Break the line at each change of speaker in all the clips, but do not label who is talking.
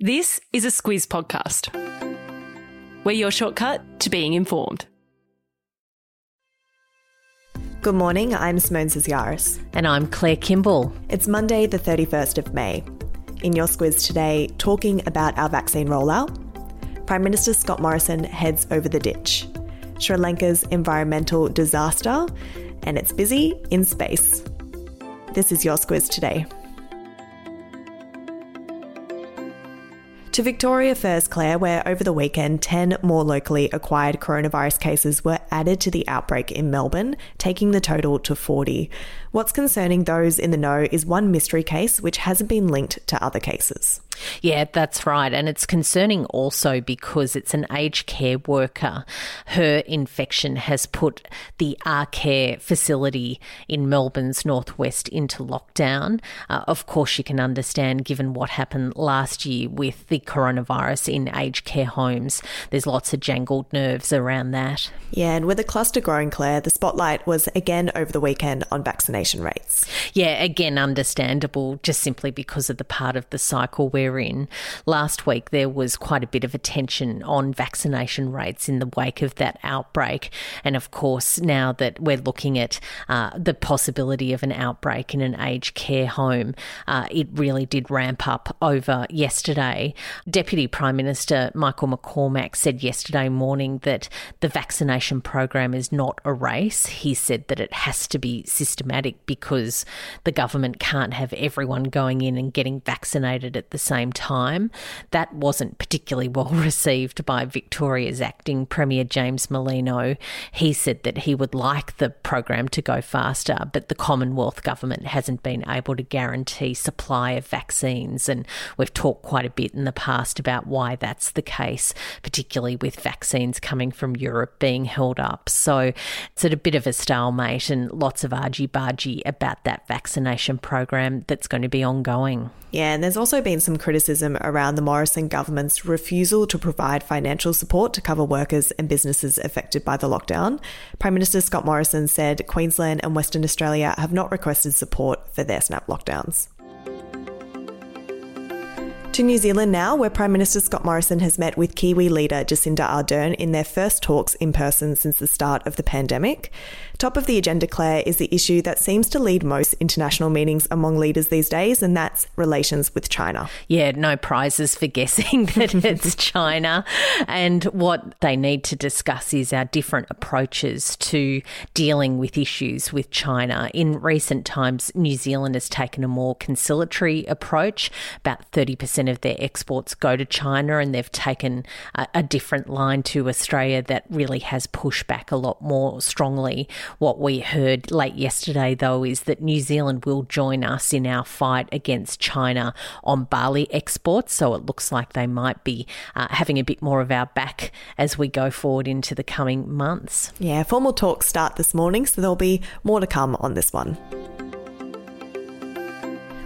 This is a Squiz podcast. We're your shortcut to being informed.
Good morning, I'm Simone Sisiaris.
And I'm Claire Kimball.
It's Monday, the 31st of May. In your Squiz today, talking about our vaccine rollout, Prime Minister Scott Morrison heads over the ditch, Sri Lanka's environmental disaster, and it's busy in space. This is your Squiz today. To Victoria first, Claire, where over the weekend 10 more locally acquired coronavirus cases were added to the outbreak in Melbourne, taking the total to 40. What's concerning those in the know is one mystery case which hasn't been linked to other cases.
Yeah, that's right. And it's concerning also because it's an aged care worker. Her infection has put the Arcare facility in Melbourne's northwest into lockdown. Uh, of course, you can understand given what happened last year with the coronavirus in aged care homes. There's lots of jangled nerves around that.
Yeah, and with the cluster growing, Claire, the spotlight was again over the weekend on vaccination rates.
Yeah, again, understandable just simply because of the part of the cycle we're in. Last week, there was quite a bit of attention on vaccination rates in the wake of that outbreak. And of course, now that we're looking at uh, the possibility of an outbreak in an aged care home, uh, it really did ramp up over yesterday. Deputy Prime Minister Michael McCormack said yesterday morning that the vaccination program is not a race. He said that it has to be systematic because the government can't have everyone going in and getting vaccinated at the same time. That wasn't particularly well received by Victoria's acting Premier James Merlino. He said that he would like the program to go faster, but the Commonwealth government hasn't been able to guarantee supply of vaccines. And we've talked quite a bit in the past about why that's the case, particularly with vaccines coming from Europe being held up. So it's at a bit of a stalemate and lots of argy bargy about that vaccination program that's going to be ongoing.
Yeah, and there's also been some criticism around the Morrison government's refusal to provide financial support to cover workers and businesses affected by the lockdown. Prime Minister Scott Morrison said Queensland and Western Australia have not requested support for their snap lockdowns. To New Zealand now, where Prime Minister Scott Morrison has met with Kiwi leader Jacinda Ardern in their first talks in person since the start of the pandemic. Top of the agenda, Claire, is the issue that seems to lead most international meetings among leaders these days, and that's relations with China.
Yeah, no prizes for guessing that it's China. And what they need to discuss is our different approaches to dealing with issues with China. In recent times, New Zealand has taken a more conciliatory approach. About 30% of their exports go to China, and they've taken a, a different line to Australia that really has pushed back a lot more strongly what we heard late yesterday, though, is that New Zealand will join us in our fight against China on barley exports. So it looks like they might be uh, having a bit more of our back as we go forward into the coming months.
Yeah, formal talks start this morning, so there'll be more to come on this one.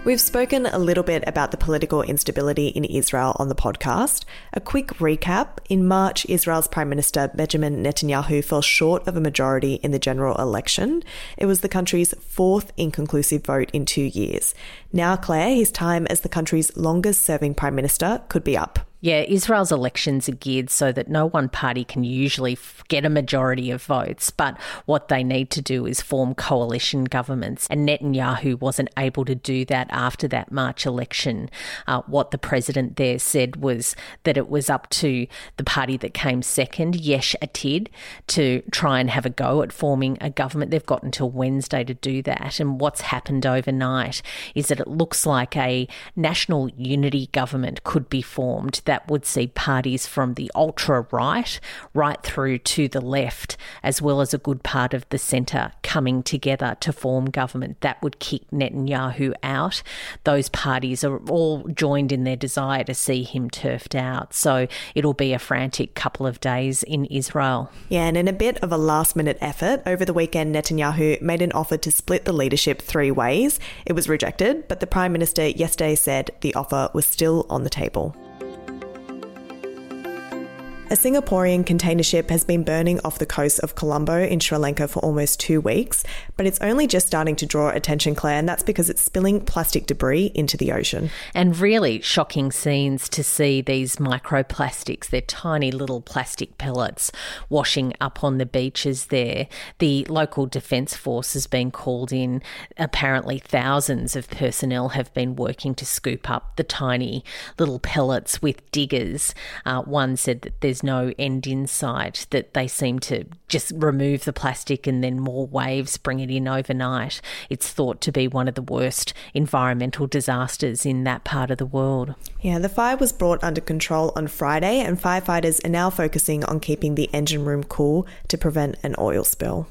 We've spoken a little bit about the political instability in Israel on the podcast. A quick recap in March, Israel's Prime Minister Benjamin Netanyahu fell short of a majority in the general election. It was the country's fourth inconclusive vote in two years. Now, Claire, his time as the country's longest serving Prime Minister could be up.
Yeah, Israel's elections are geared so that no one party can usually get a majority of votes, but what they need to do is form coalition governments. And Netanyahu wasn't able to do that after that March election. Uh, what the president there said was that it was up to the party that came second, Yesh Atid, to try and have a go at forming a government. They've got until Wednesday to do that. And what's happened overnight is that it looks like a national unity government could be formed that would see parties from the ultra right right through to the left, as well as a good part of the centre coming together to form government. That would kick Netanyahu out. Those parties are all joined in their desire to see him turfed out. So it'll be a frantic couple of days in Israel.
Yeah, and in a bit of a last minute effort, over the weekend, Netanyahu made an offer to split the leadership three ways. It was rejected, but the Prime Minister yesterday said the offer was still on the table. A Singaporean container ship has been burning off the coast of Colombo in Sri Lanka for almost two weeks, but it's only just starting to draw attention, Claire, and that's because it's spilling plastic debris into the ocean.
And really shocking scenes to see these microplastics. They're tiny little plastic pellets washing up on the beaches there. The local defence force has been called in. Apparently, thousands of personnel have been working to scoop up the tiny little pellets with diggers. Uh, one said that there's no end in sight, that they seem to just remove the plastic and then more waves bring it in overnight. It's thought to be one of the worst environmental disasters in that part of the world.
Yeah, the fire was brought under control on Friday, and firefighters are now focusing on keeping the engine room cool to prevent an oil spill.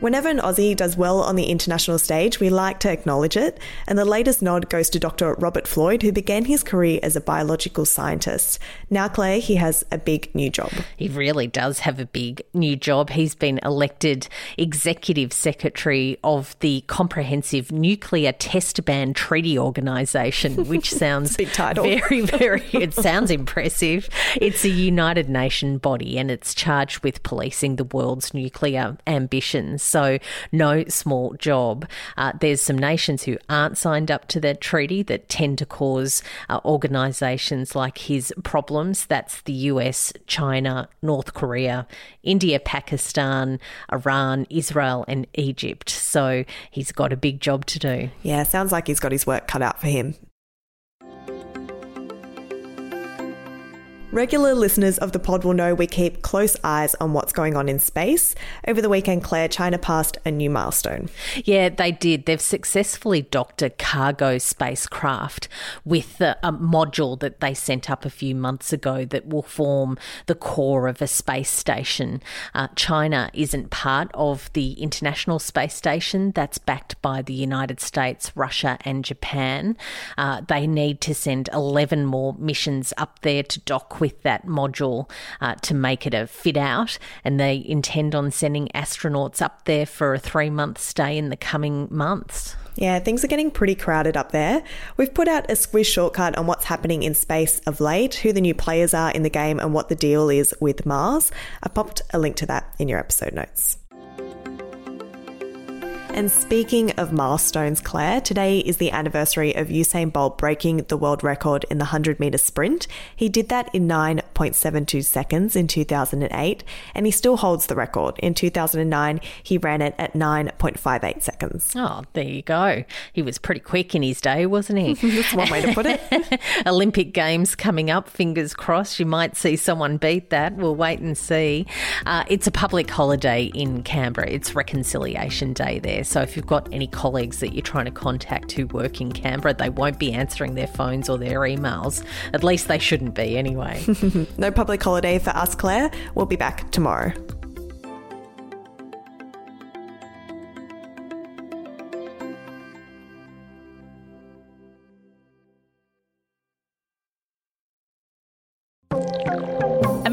Whenever an Aussie does well on the international stage, we like to acknowledge it, and the latest nod goes to Dr. Robert Floyd, who began his career as a biological scientist. Now, Claire, he has a big new job.
He really does have a big new job. He's been elected Executive Secretary of the Comprehensive Nuclear Test Ban Treaty Organisation, which sounds
big title.
very, very, it sounds impressive. It's a United Nations body and it's charged with policing the world's nuclear ambitions. So, no small job. Uh, there's some nations who aren't signed up to that treaty that tend to cause uh, organisations like his problems. That's the US, China, North Korea, India, Pakistan, Iran, Israel, and Egypt. So, he's got a big job to do.
Yeah, sounds like he's got his work cut out for him. Regular listeners of the pod will know we keep close eyes on what's going on in space. Over the weekend, Claire, China passed a new milestone.
Yeah, they did. They've successfully docked a cargo spacecraft with a, a module that they sent up a few months ago that will form the core of a space station. Uh, China isn't part of the International Space Station, that's backed by the United States, Russia, and Japan. Uh, they need to send 11 more missions up there to dock with that module uh, to make it a fit out, and they intend on sending astronauts up there for a three month stay in the coming months.
Yeah, things are getting pretty crowded up there. We've put out a squiz shortcut on what's happening in space of late, who the new players are in the game, and what the deal is with Mars. I popped a link to that in your episode notes. And speaking of milestones, Claire, today is the anniversary of Usain Bolt breaking the world record in the 100 metre sprint. He did that in 9.72 seconds in 2008, and he still holds the record. In 2009, he ran it at 9.58 seconds.
Oh, there you go. He was pretty quick in his day, wasn't he?
That's one way to put it.
Olympic Games coming up, fingers crossed. You might see someone beat that. We'll wait and see. Uh, it's a public holiday in Canberra, it's Reconciliation Day there. So if you've got any colleagues that you're trying to contact who work in Canberra, they won't be answering their phones or their emails. At least they shouldn't be anyway.
no public holiday for us, Claire. We'll be back tomorrow.